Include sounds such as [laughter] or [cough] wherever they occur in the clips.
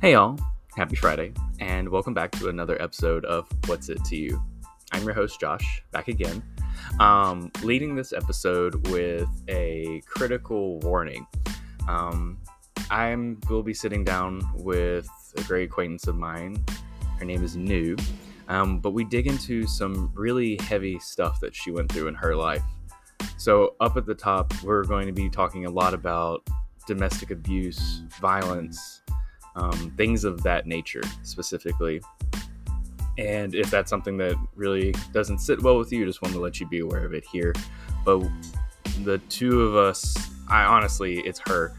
Hey y'all, happy Friday, and welcome back to another episode of What's It to You. I'm your host, Josh, back again, um, leading this episode with a critical warning. Um, I will be sitting down with a great acquaintance of mine. Her name is Nhu, um, but we dig into some really heavy stuff that she went through in her life. So, up at the top, we're going to be talking a lot about domestic abuse, violence, um, things of that nature specifically. And if that's something that really doesn't sit well with you, just want to let you be aware of it here. But the two of us, I honestly, it's her.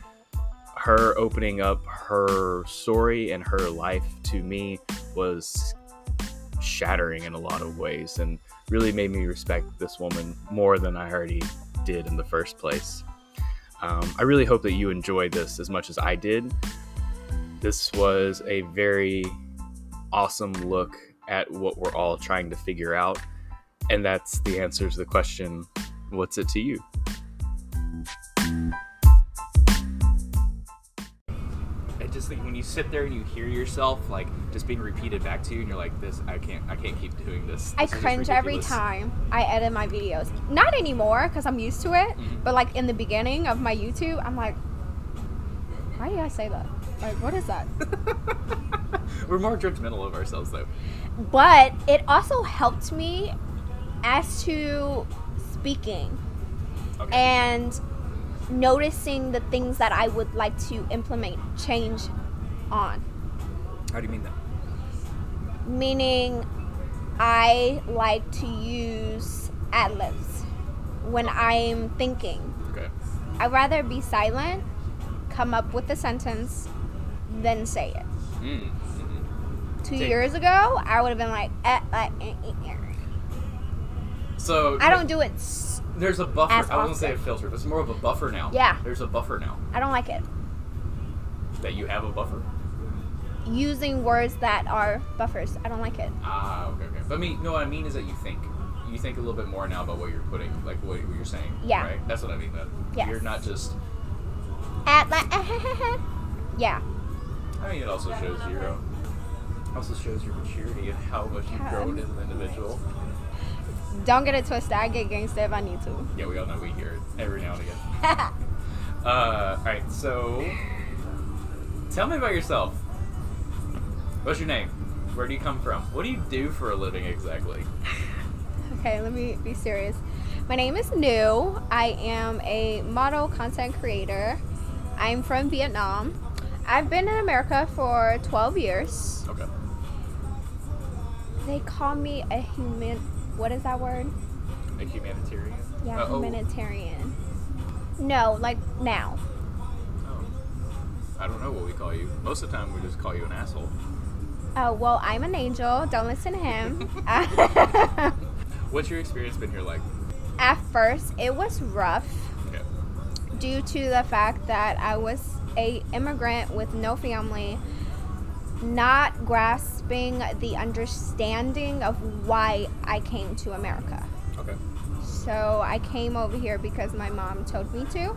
Her opening up her story and her life to me was shattering in a lot of ways and really made me respect this woman more than I already did in the first place. Um, I really hope that you enjoyed this as much as I did. This was a very awesome look at what we're all trying to figure out. And that's the answer to the question what's it to you? I just think when you sit there and you hear yourself like just being repeated back to you, and you're like, "This, I can't, I can't keep doing this." I This is cringe every time I edit my videos. Not anymore because I'm used to it. Mhm. But like in the beginning of my YouTube, I'm like, why did I say that? Like, what is that? [laughs] We're more judgmental of ourselves though. but it also helped me as to speaking Okay. and noticing the things that I would like to implement change on. How do you mean that? meaning I like to use ad libs when I'm thinking. Okay. I'd rather be silent, come up with a sentence, than say it. Mm. mhm. Two Take- years ago, I would have been like, eh, eh, eh, eh, eh. So I don't do it. s- There's a buffer. I wouldn't say a filter. There's more of a buffer now. Yeah. There's a buffer now. I don't like it. That you have a buffer. Using words that are buffers. I don't like it. Ah, okay, okay. But me, no, what I mean is that you think. You think a little bit more now about what you're putting, like what, what you're saying. Yeah. Right. That's what I mean. That Yes. you're not just. At like, [laughs] yeah. I mean, it also shows your. Uh, also shows your maturity and how much you've grown as an individual. Don't get it twisted. I get gangsta if I need to. Yeah, we all know we hear it every now and again. [laughs] Uh, all right, so tell me about yourself. What's your name? Where do you come from? What do you do for a living exactly? Okay, let me be serious. My name is Nhu. I am a model content creator. I'm from Vietnam. I've been in America for 12 years. Okay. They call me a human. What is that word? A humanitarian. Yeah, Uh, oh, humanitarian. No, like now. oh. I don't know what we call you. Most of the time, we just call you an asshole. Oh, well, I'm an angel. Don't listen to him. [laughs] [laughs] What's your experience been here like? At first, it was rough. Okay. due to the fact that I was a immigrant with no family, not grasping the understanding of why I came to America. Okay. So I came over here because my mom told me to.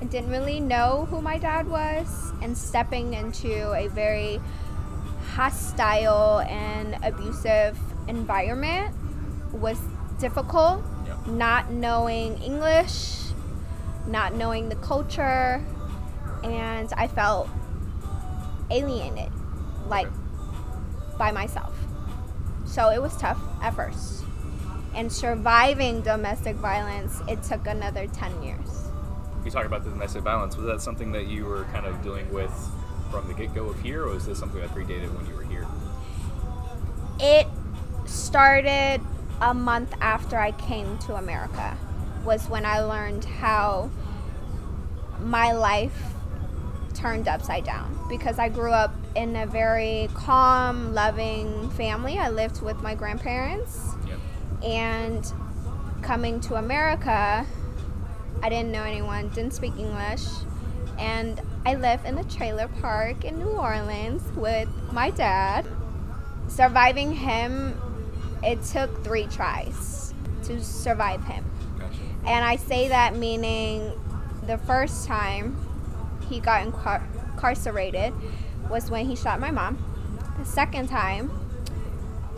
I didn't really know who my dad was, and stepping into a very hostile and abusive environment was difficult. Yeah. Not knowing English, not knowing the culture, and I felt alienated, like by myself. So it was tough at first. And surviving domestic violence, it took another 10 years. You talk about the domestic violence. Was that something that you were kind of dealing with from the get go of here, or was this something that predated when you were here? It started a month after I came to America, was when I learned how my life turned upside down because I grew up in a very calm, loving family. I lived with my grandparents. Yep. and coming to America, I didn't know anyone, didn't speak English, and I lived in a trailer park in New Orleans with my dad. Surviving him, it took three tries to survive him. Gotcha. And I say that meaning the first time he got incar- incarcerated, was when he shot my mom. The second time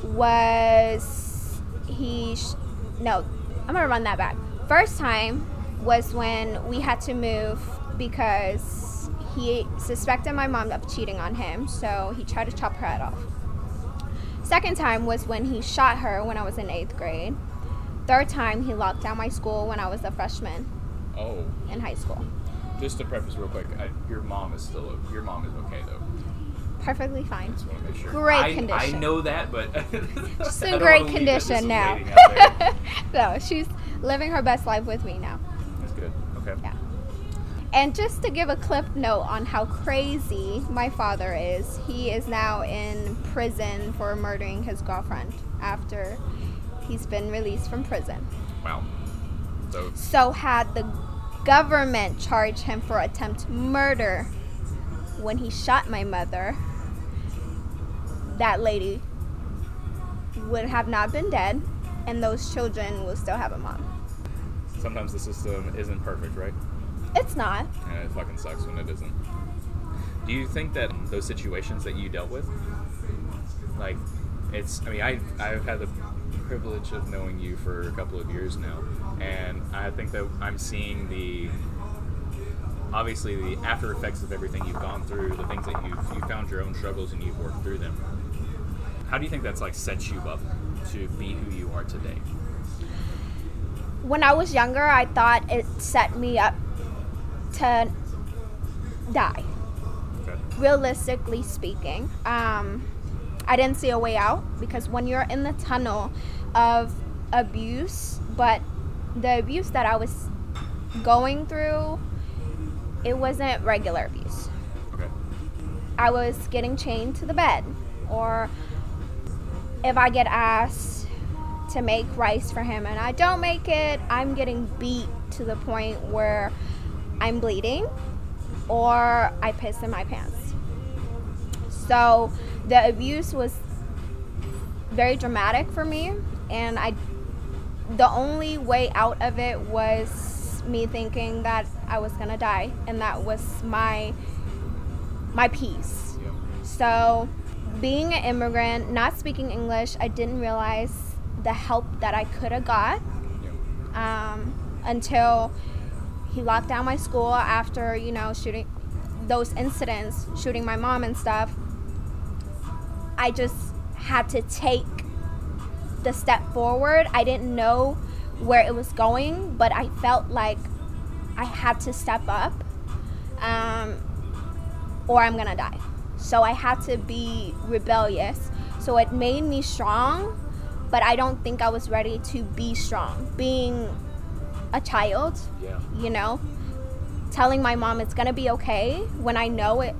was he. Sh- no, I'm gonna run that back. First time was when we had to move because he suspected my mom of cheating on him, so he tried to chop her head off. Second time was when he shot her when I was in eighth grade. Third time, he locked down my school when I was a freshman Oh, in high school. Just to preface real quick, I, your mom is still your mom is okay though. Perfectly fine. Just want to make sure. Great I, condition. I know that, but [laughs] She's in great wanna leave it this condition now. [laughs] no, she's living her best life with me now. That's good. Okay. Yeah. And just to give a clip note on how crazy my father is, he is now in prison for murdering his girlfriend after he's been released from prison. Wow. So So, had the government charged him for attempt murder when he shot my mother, that lady would have not been dead, and those children will still have a mom. sometimes the system isn't perfect, right? It's not. And it fucking sucks when it isn't. Do you think that those situations that you dealt with, like, it's, I mean, I, I've had the privilege of knowing you for a couple of years now, and I think that I'm seeing the, obviously, the after effects of everything you've gone through, the things that you've, you found your own struggles and you've worked through them. How do you think that's, like, set you up to be who you are today? When I was younger, I thought it set me up to die. Okay. realistically speaking, um, I didn't see a way out because when you're in the tunnel of abuse, but the abuse that I was going through, it wasn't regular abuse. Okay. I was getting chained to the bed, or if I get asked to make rice for him and I don't make it, I'm getting beat to the point where I'm bleeding or I piss in my pants. So the abuse was very dramatic for me and I the only way out of it was me thinking that I was to die and that was my my peace. So, being an immigrant, not speaking English, I didn't realize the help that I could have got um, until he locked down my school after, you know, shooting those incidents, shooting my mom and stuff. I just had to take the step forward. I didn't know where it was going, but I felt like I had to step up um, or I'm gonna die. So I had to be rebellious. So it made me strong, but I don't think I was ready to be strong. Being a child, Yeah. you know, telling my mom it's gonna be okay when I know it,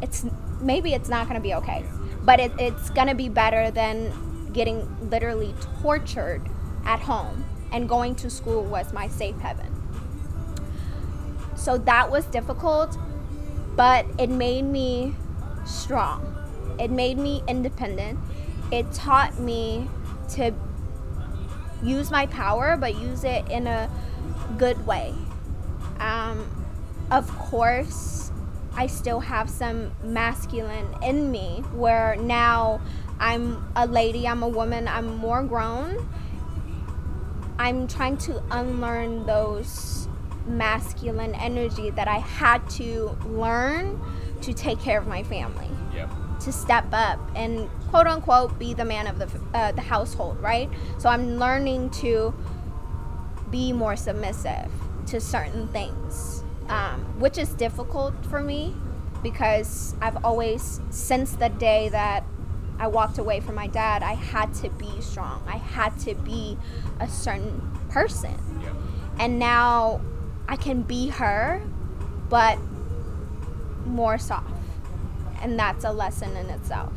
it's maybe it's not gonna be okay, but it, it's gonna be better than getting literally tortured at home and going to school was my safe haven. So that was difficult, but it made me strong. It made me independent. It taught me to use my power, but use it in a good way. Um, of course, I still have some masculine in me where now I'm a lady, I'm a woman, I'm more grown. I'm trying to unlearn those masculine energy that I had to learn to take care of my family to step up and quote unquote be the man of the uh, the household, right? So I'm learning to be more submissive to certain things, um, which is difficult for me because I've always since the day that I walked away from my dad, I had to be strong. I had to be a certain person, Yeah. and now I can be her, but more soft and that's a lesson in itself.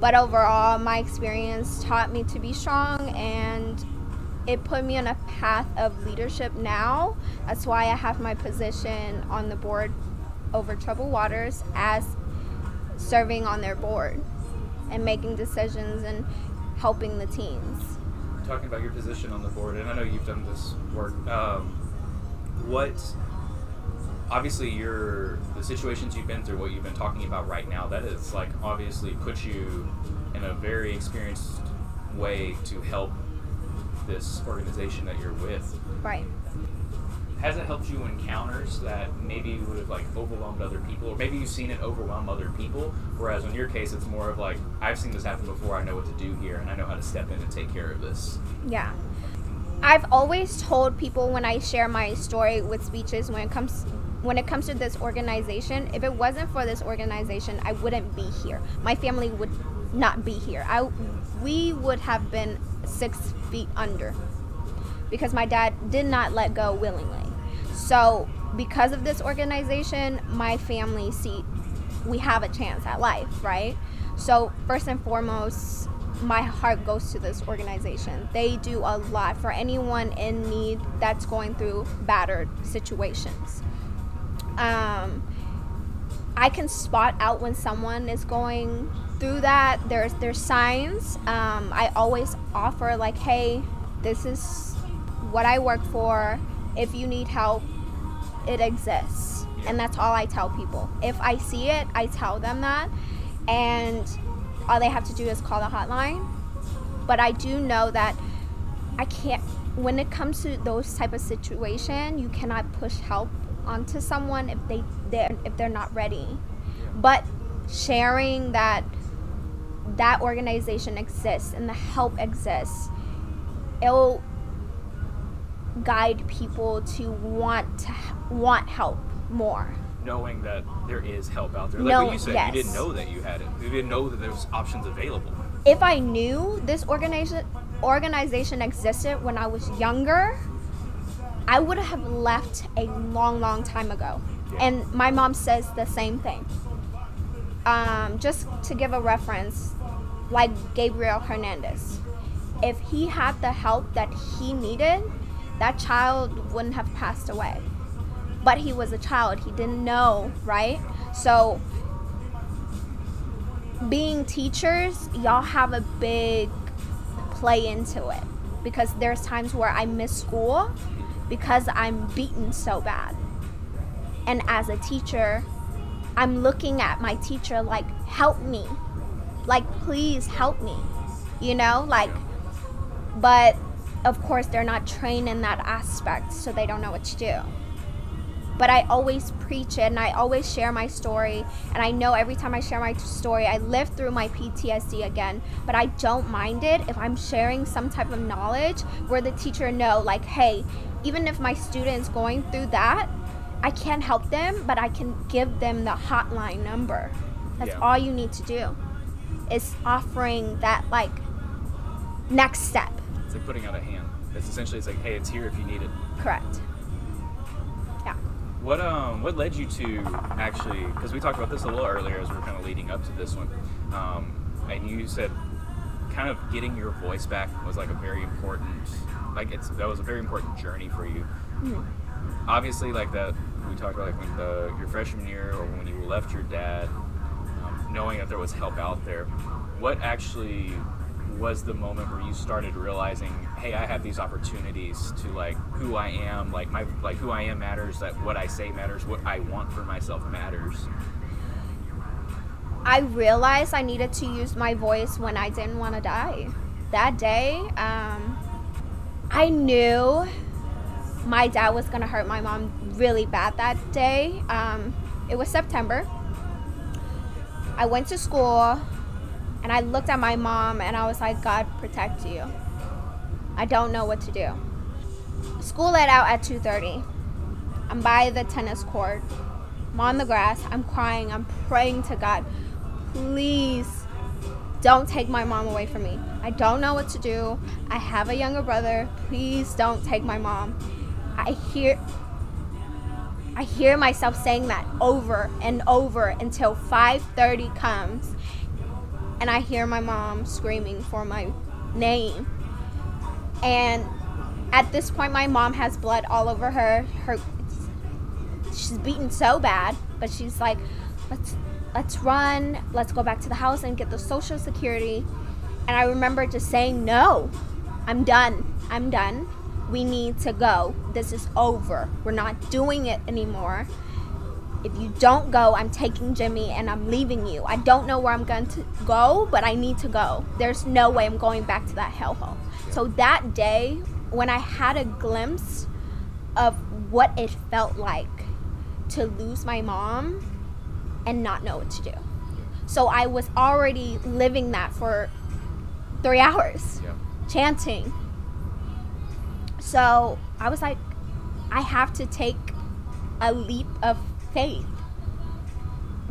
But overall, my experience taught me to be strong and it put me on a path of leadership now. That's why I have my position on the board over Troubled Waters as serving on their board and making decisions and helping the teams. talking about your position on the board, and I know you've done this work. Um, what obviously your the situations you've been through, what you've been talking about right now, that is like obviously puts you in a very experienced way to help this organization that you're with. Right. Has it helped you encounters that maybe would have like overwhelmed other people, or maybe you've seen it overwhelm other people? Whereas in your case, it's more of like I've seen this happen before. I know what to do here, and I know how to step in and take care of this. Yeah. I've always told people when I share my story with speeches when it comes when it comes to this organization, if it wasn't for this organization, I wouldn't be here. My family would not be here. I we would have been 6 feet under because my dad did not let go willingly. So, because of this organization, my family see we have a chance at life, right? So, first and foremost, my heart goes to this organization. They do a lot for anyone in need that's going through battered situations. Um, I can spot out when someone is going through that. There's there's signs. Um, I always offer like, hey, this is what I work for. If you need help, it exists. And that's all I tell people. If I see it, I tell them that. And all they have to do is call the hotline. But I do know that I can't when it comes to those type of situation, you cannot push help onto someone if they they're, if they're not ready. But sharing that that organization exists and the help exists, it'll guide people to want to want help more. Knowing that there is help out there, like No, what you said, yes. you didn't know that you had it. You didn't know that there was options available. If I knew this organization organization existed when I was younger, I would have left a long, long time ago. Yeah. And my mom says the same thing. Um, just to give a reference, like Gabriel Fernandez, if he had the help that he needed, that child wouldn't have passed away. But he was a child, he didn't know, right? So, being teachers, y'all have a big play into it because there's times where I miss school because I'm beaten so bad. And as a teacher, I'm looking at my teacher like, help me. Like, please help me. You know, like, but of course, they're not trained in that aspect, so they don't know what to do. But I always preach it and I always share my story. And I know every time I share my story, I live through my PTSD again. But I don't mind it if I'm sharing some type of knowledge where the teacher know, like, hey, even if my student's going through that, I can't help them, but I can give them the hotline number. That's Yeah. all you need to do. Is offering that like next step. Putting out a hand. It's essentially it's like, hey, it's here if you need it. Correct. Yeah. What um what led you to actually? Because we talked about this a little earlier as we are kind of leading up to this one, um, and you said kind of getting your voice back was like a very important, like it's that was a very important journey for you. Mhm. Obviously, like that we talked about like when the your freshman year or when you left your dad, um, knowing that there was help out there. What actually was the moment where you started realizing, hey, I have these opportunities to like who I am, like my like who I am matters, that what I say matters, what I want for myself matters. I realized I needed to use my voice when I didn't want to die. That day, um, I knew my dad was to hurt my mom really bad that day. Um, it was September. I went to school and I looked at my mom and I was like, God protect you. I don't know what to do. School let out at 2:30. I'm by the tennis court. I'm on the grass. I'm crying. I'm praying to God. Please don't take my mom away from me. I don't know what to do. I have a younger brother. Please don't take my mom. I hear I hear myself saying that over and over until 5:30 comes and I hear my mom screaming for my name. And at this point my mom has blood all over her. Her she's beaten so bad, but she's like, let's let's run, let's go back to the house and get the social security. And I remember just saying, no, I'm done. I'm done. We need to go. This is over. We're not doing it anymore. If you don't go, I'm taking Jimmy and I'm leaving you. I don't know where I'm going to go, but I need to go. There's no way I'm going back to that hellhole. So that day, when I had a glimpse of what it felt like to lose my mom and not know what to do. So I was already living that for three hours, Yeah. chanting. So I was like, I have to take a leap of faith.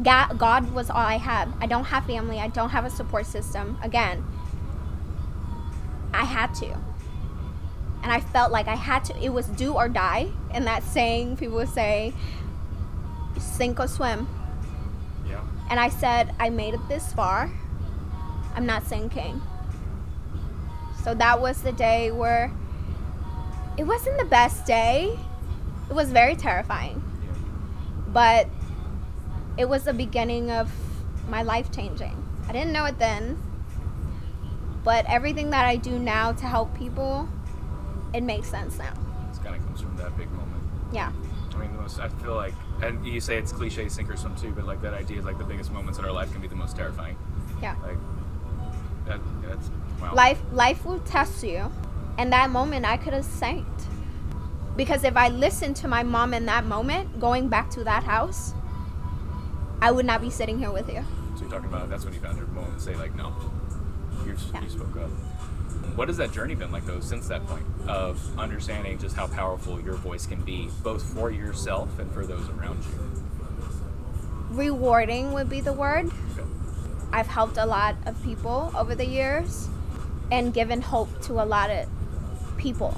God, God was all I had. I don't have family. I don't have a support system. Again, I had to. And I felt like I had to. It was do or die. And that saying, people would say, sink or swim. Yeah. And I said, I made it this far. I'm not sinking. So that was the day where it wasn't the best day. It was very terrifying. But it was the beginning of my life changing. I didn't know it then. But everything that I do now to help people, it makes sense now. This kind of comes from that big moment. Yeah. I mean, the most. I feel like, and you say it's cliche, sink or swim too, but like that idea is like the biggest moments in our life can be the most terrifying. Yeah. Like that. That's wow. Life life will test you. And that moment I could have sank. Because if I listened to my mom in that moment, going back to that house, I would not be sitting here with you. So you're talking about that's when you found your moment to say like no, you Yeah. you spoke up. What has that journey been like though since that point of understanding just how powerful your voice can be, both for yourself and for those around you? Rewarding would be the word. Okay. I've helped a lot of people over the years and given hope to a lot of people.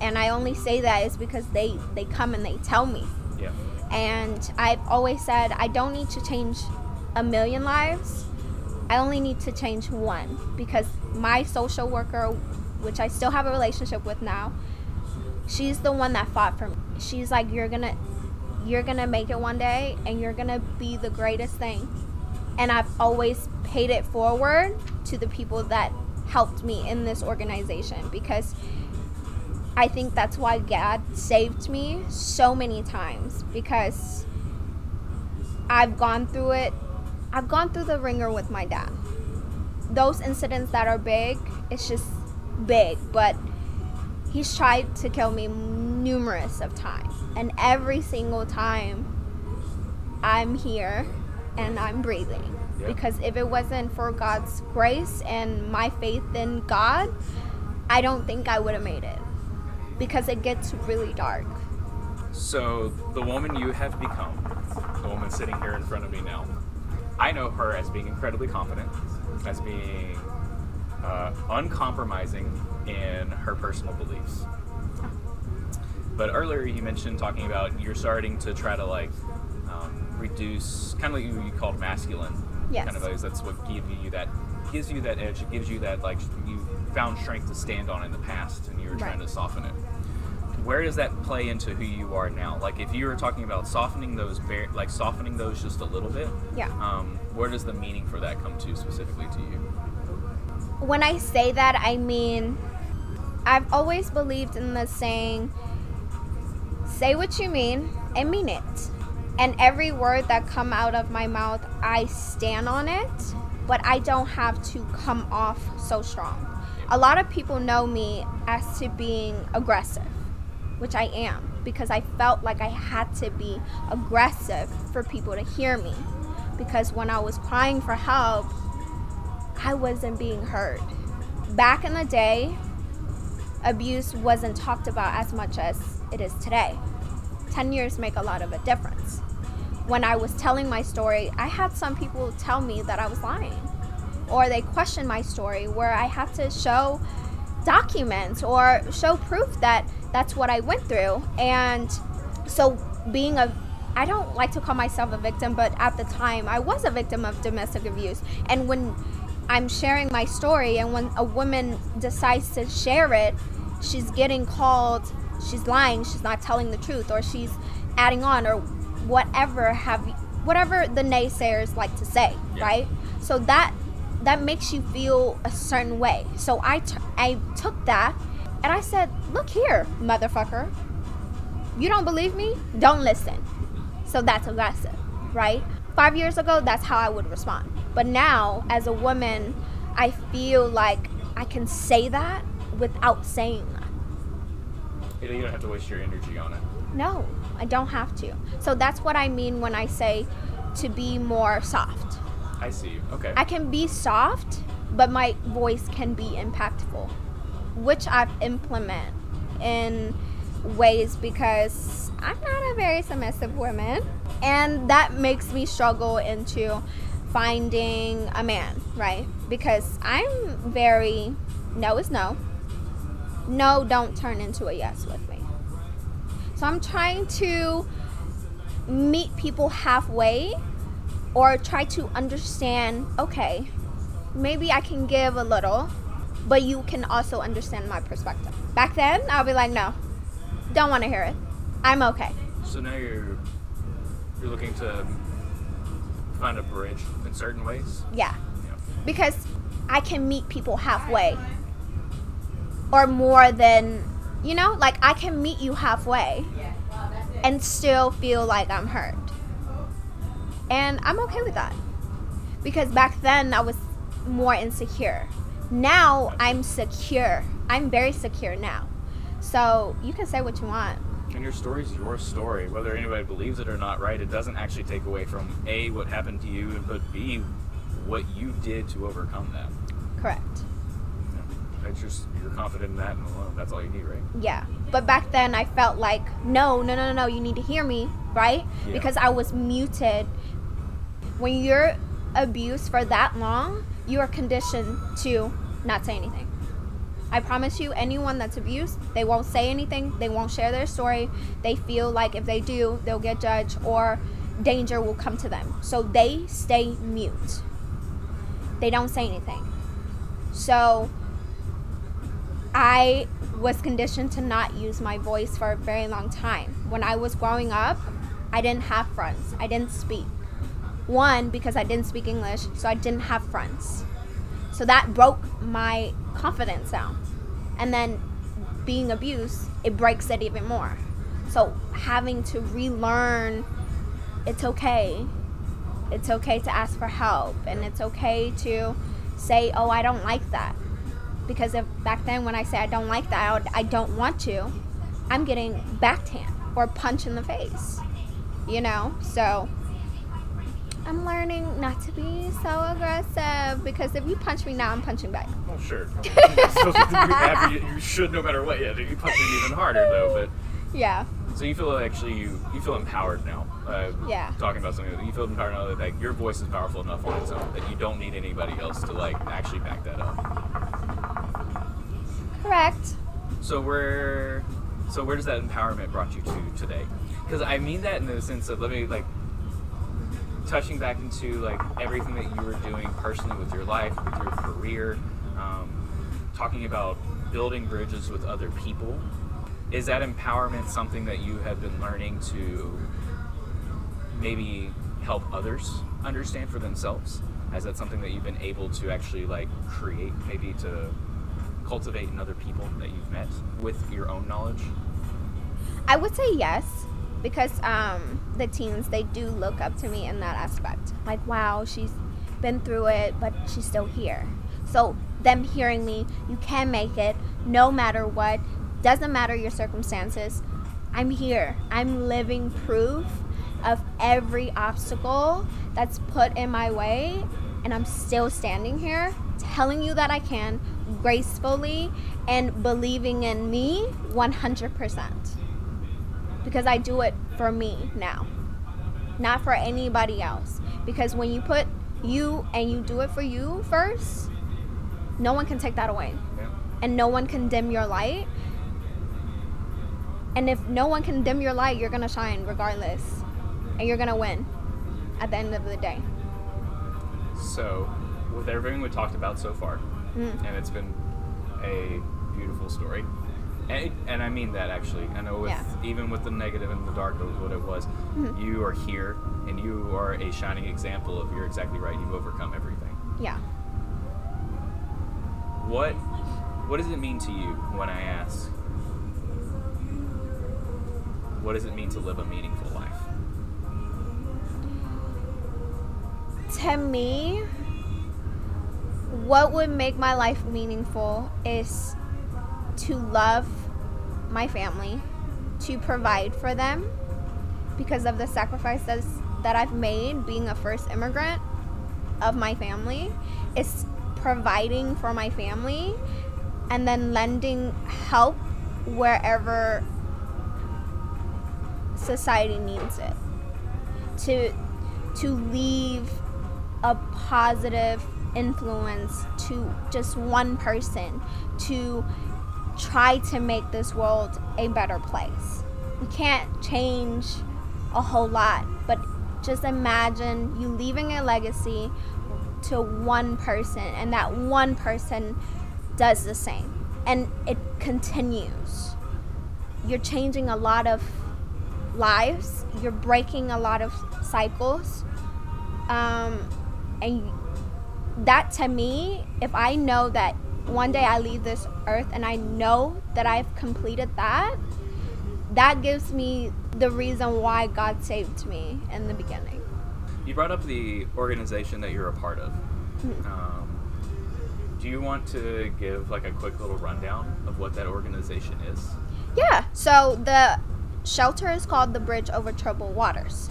And I only say that is because they, they come and they tell me. Yeah. And I've always said I don't need to change a million lives. I only need to change one because my social worker, which I still have a relationship with now, she's the one that fought for me. She's like, You're gonna you're gonna make it one day and you're gonna be the greatest thing. And I've always paid it forward to the people that helped me in this organization because I think that's why God saved me so many times because I've gone through it. I've gone through the ringer with my dad. Those incidents that are big, it's just big, but he's tried to kill me numerous of times. And every single time I'm here and I'm breathing. Because if it wasn't for God's grace and my faith in God, I don't think I would have made it. Because it gets really dark. So the woman you have become, the woman sitting here in front of me now, I know her as being incredibly confident, as being uh, uncompromising in her personal beliefs. But earlier you mentioned talking about you're starting to try to like um, reduce kind of like you, you called masculine Yes. kind of values. That's what gives you that gives you that edge. It gives you that like you found strength to stand on in the past, and you were trying Right. to soften it. Where does that play into who you are now? Like if you were talking about softening those, bar- like softening those just a little bit, Yeah. um, where does the meaning for that come to specifically to you? when I say that, I mean, I've always believed in the saying, say what you mean and mean it. And every word that come out of my mouth, I stand on it, but I don't have to come off so strong. A lot of people know me as to being aggressive, which I am because I felt like I had to be aggressive for people to hear me. Because when I was crying for help, I wasn't being heard. Back in the day, abuse wasn't talked about as much as it is today. 10 years make a lot of a difference. When I was telling my story, I had some people tell me that I was lying. Or they questioned my story where I had to show documents or show proof that that's what I went through. And so being a I don't like to call myself a victim, but at the time I was a victim of domestic abuse. And when I'm sharing my story and when a woman decides to share it, she's getting called she's lying, she's not telling the truth or she's adding on or whatever have whatever the naysayers like to say, Yeah. right? So that that makes you feel a certain way. So I t- I took that and I said, "Look here, motherfucker. You don't believe me? Don't listen." So that's aggressive, right? Five years ago, that's how I would respond. But now, as a woman, I feel like I can say that without saying that. You don't have to waste your energy on it. No, I don't have to. So that's what I mean when I say to be more soft. I see. Okay. I can be soft, but my voice can be impactful, which I've implement in ways because I'm not a very submissive woman, and that makes me struggle into finding a man, right? Because I'm very no is no. No, don't turn into a yes with me. So I'm trying to meet people halfway or try to understand okay, maybe I can give a little, but you can also understand my perspective. Back then, I'll be like, no, don't want to hear it. I'm okay. So now you're you're looking to find a bridge in certain ways. Yeah, Yeah. because I can meet people halfway or more than, you know, like I can meet you halfway and still feel like I'm hurt. And I'm okay with that. Because back then I was more insecure. Now I'm secure. I'm very secure now. So you can say what you want. And your story's your story, whether anybody believes it or not, right? It doesn't actually take away from A, what happened to you, and but B, what you did to overcome that. Correct. Yeah. It's just, you're confident in that and alone. That's all you need, right? Yeah. But back then I felt like, no, no, no, no, no, you need to hear me, right? Yeah. Because I was muted. When you're abused for that long, you are conditioned to not say anything. I promise you, anyone that's abused, they won't say anything, they won't share their story. They feel like if they do, they'll get judged or danger will come to them. So they stay mute. They don't say anything. So I was conditioned to not use my voice for a very long time. When I was growing up, I didn't have friends. I didn't speak. One, because I didn't speak English, so I didn't have friends. So that broke my confidence down. And then being abused, it breaks it even more. So having to relearn it's okay. It's okay to ask for help and it's okay to say, "Oh, I don't like that." Because if back then when I say I don't like that, I don't want to, I'm getting backhand or punch in the face. You know? So I'm learning not to be so aggressive because if you punch me now, I'm punching back. Well, sure. [laughs] You, should no matter what. Yeah, you punch it even harder though. But Yeah. so you feel like actually you you feel empowered now. Uh, Yeah. Talking about something that you feel empowered now that like, your voice is powerful enough on its own that you don't need anybody else to like actually back that up. Correct. So where so where does that empowerment brought you to today? Because I mean that in the sense of let me like touching back into like everything that you were doing personally with your life, with your career, um, talking about building bridges with other people. Is that empowerment something that you have been learning to maybe help others understand for themselves? Is that something that you've been able to actually like create, maybe to cultivate in other people that you've met with your own knowledge? I would say yes because um, the teens they do look up to me in that aspect. Like, wow, she's been through it, but she's still here. So them hearing me, you can make it no matter what. Doesn't matter your circumstances. I'm here. I'm living proof of every obstacle that's put in my way, and I'm still standing here telling you that I can gracefully and believing in me 100% because I do it for me now, not for anybody else. Because when you put you and you do it for you first, no one can take that away, Yeah. and no one can dim your light. And if no one can dim your light, you're gonna shine regardless, and you're gonna win at the end of the day. So, with everything we talked about so far, Mm. and it's been a beautiful story, and, and I mean that actually. I know with Yeah. even with the negative and the dark of what it was, Mhm. you are here, and you are a shining example of you're exactly right. You've overcome everything. Yeah. What what does it mean to you when I ask? What does it mean to live a meaningful life? to me, what would make my life meaningful is to love my family, to provide for them because of the sacrifices that I've made being a first immigrant of my family. Is providing for my family and then lending help wherever society needs it. To to leave a positive influence to just one person to try to make this world a better place. We can't change a whole lot, but just imagine you leaving a legacy to one person and that one person does the same and it continues. You're changing a lot of lives, you're breaking a lot of cycles. Um, and that to me, if I know that one day I leave this earth and I know that I've completed that, that gives me the reason why God saved me in the beginning. You brought up the organization that you're a part of. Mm-hmm. Um, do you want to give like a quick little rundown of what that organization is? Yeah. So the shelter is called the Bridge Over Troubled Waters.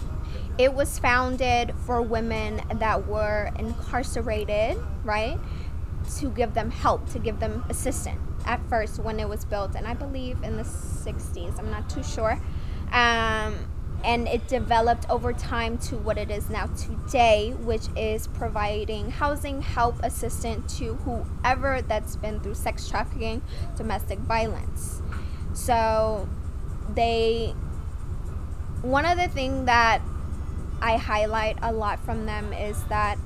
It was founded for women that were incarcerated, right? To give them help, to give them assistance at first when it was built, and I believe in the 60s, I'm not too sure. Um, and it developed over time to what it is now today, which is providing housing, help, assistance to whoever that's been through sex trafficking, domestic violence. So they one of the things that I highlight a lot from them is that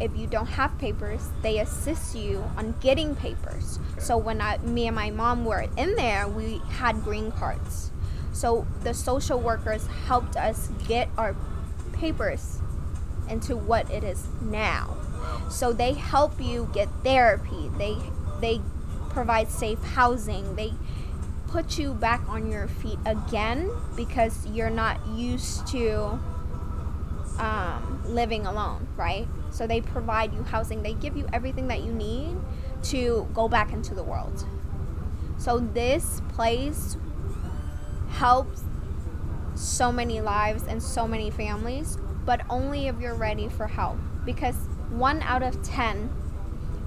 if you don't have papers, they assist you on getting papers. So when I, me and my mom were in there, we had green cards. So the social workers helped us get our papers into what it is now. So they help you get therapy. They they provide safe housing. They put you back on your feet again because you're not used to um, living alone, right? So they provide you housing. They give you everything that you need to go back into the world. So this place helps so many lives and so many families, but only if you're ready for help. Because one out of 10,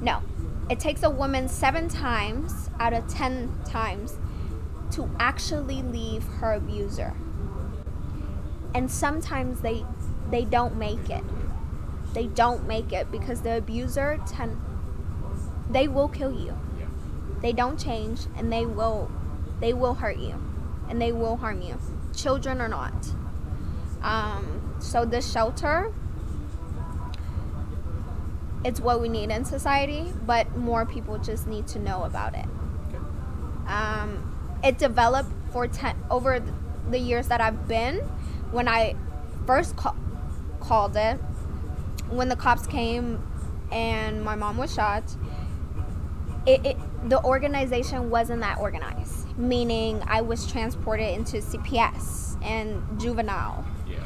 no, it takes a woman seven times out of 10 times to actually leave her abuser. And sometimes they they don't make it. They don't make it because the abuser ten they will kill you. They don't change and they will they will hurt you and they will harm you, children or not. Um, so the shelter, it's what we need in society, but more people just need to know about it. Um, it developed for ten over the years that I've been. When I first ca- called it, when the cops came and my mom was shot, it, it the organization wasn't that organized meaning I was transported into CPS and juvenile. Yeah.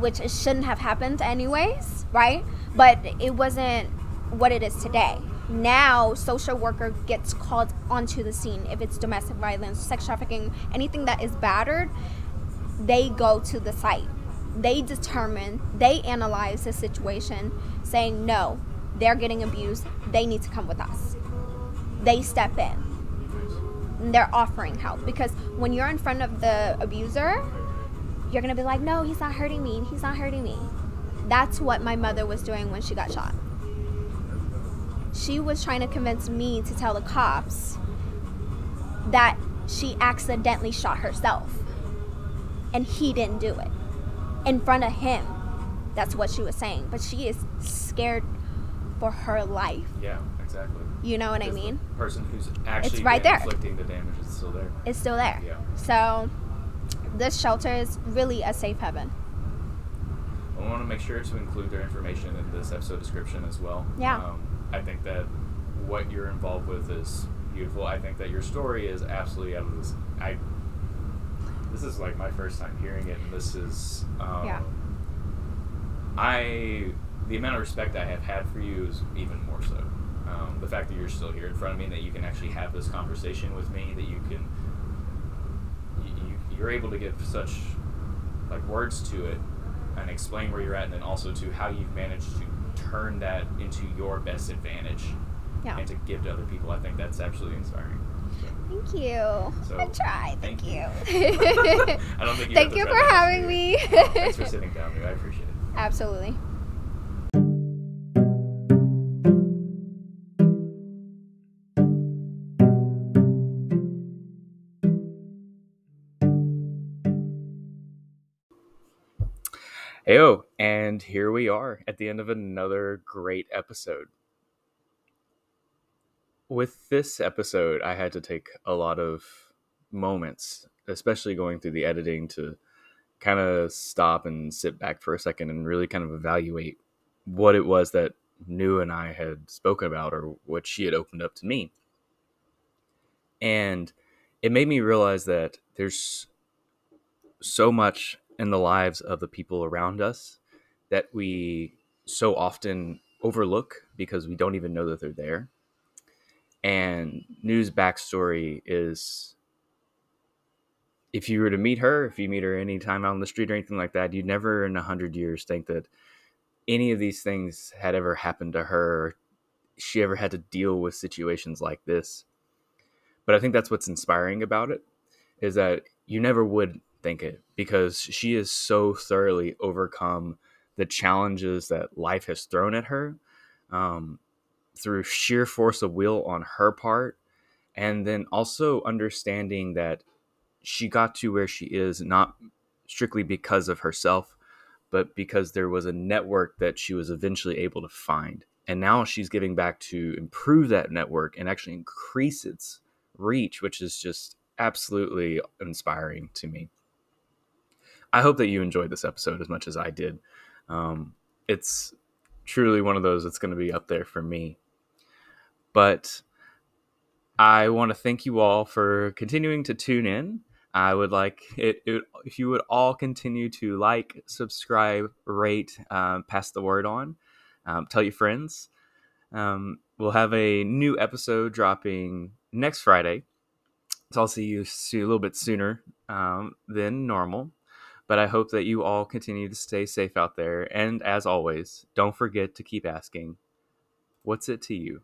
Which it shouldn't have happened anyways, right? But it wasn't what it is today. Now, social worker gets called onto the scene if it's domestic violence, sex trafficking, anything that is battered, they go to the site. They determine, they analyze the situation, saying, no, they're getting abused, they need to come with us. They step in. They're offering help because when you're in front of the abuser you're gonna be like no he's not hurting me. He's not hurting me. That's what my mother was doing when she got shot. She was trying to convince me to tell the cops that she accidentally shot herself and he didn't do it in front of him that's what she was saying but she is scared for her life yeah exactly you know what I mean? person who's actually it's right there. inflicting the damage is still there. It's still there. Yeah. So this shelter is really a safe haven. I want to make sure to include their information in this episode description as well. Yeah. Um, I think that what you're involved with is beautiful. I think that your story is absolutely out of this. I. This is like my first time hearing it, and this is. Um, yeah. I the amount of respect I have had for you is even more so. Um, the fact that you're still here in front of me, and that you can actually have this conversation with me, that you can you, you're able to give such like words to it and explain where you're at, and then also to how you've managed to turn that into your best advantage Yeah. and to give to other people. I think that's absolutely inspiring. Thank you. So, I try. thank Thank, you. you. [laughs] I don't think you [laughs] Thank you for having me. [laughs] Thanks for sitting down, dude. I appreciate it. Absolutely. Heyo, and here we are at the end of another great episode. With this episode, I had to take a lot of moments, especially going through the editing, to kind of stop and sit back for a second and really kind of evaluate what it was that Nhu and I had spoken about or what she had opened up to me. And it made me realize that there's so much in the lives of the people around us that we so often overlook because we don't even know that they're there. And Nhu's backstory is if you were to meet her, if you meet her anytime out on the street or anything like that, you'd never in a hundred years think that any of these things had ever happened to her she ever had to deal with situations like this. But I think that's what's inspiring about it is that you never would think it because she has so thoroughly overcome the challenges that life has thrown at her um, through sheer force of will on her part. And then also understanding that she got to where she is not strictly because of herself, but because there was a network that she was eventually able to find. And now she's giving back to improve that network and actually increase its reach, which is just absolutely inspiring to me. I hope that you enjoyed this episode as much as I did. Um, it's truly one of those that's going to be up there for me. But I want to thank you all for continuing to tune in. I would like it, it if you would all continue to like, subscribe, rate, um, pass the word on, um, tell your friends. Um, we'll have a new episode dropping next Friday. So I'll see you, see a little bit sooner um, than normal. But I hope that you all continue to stay safe out there. And as always, don't forget to keep asking, what's it to you?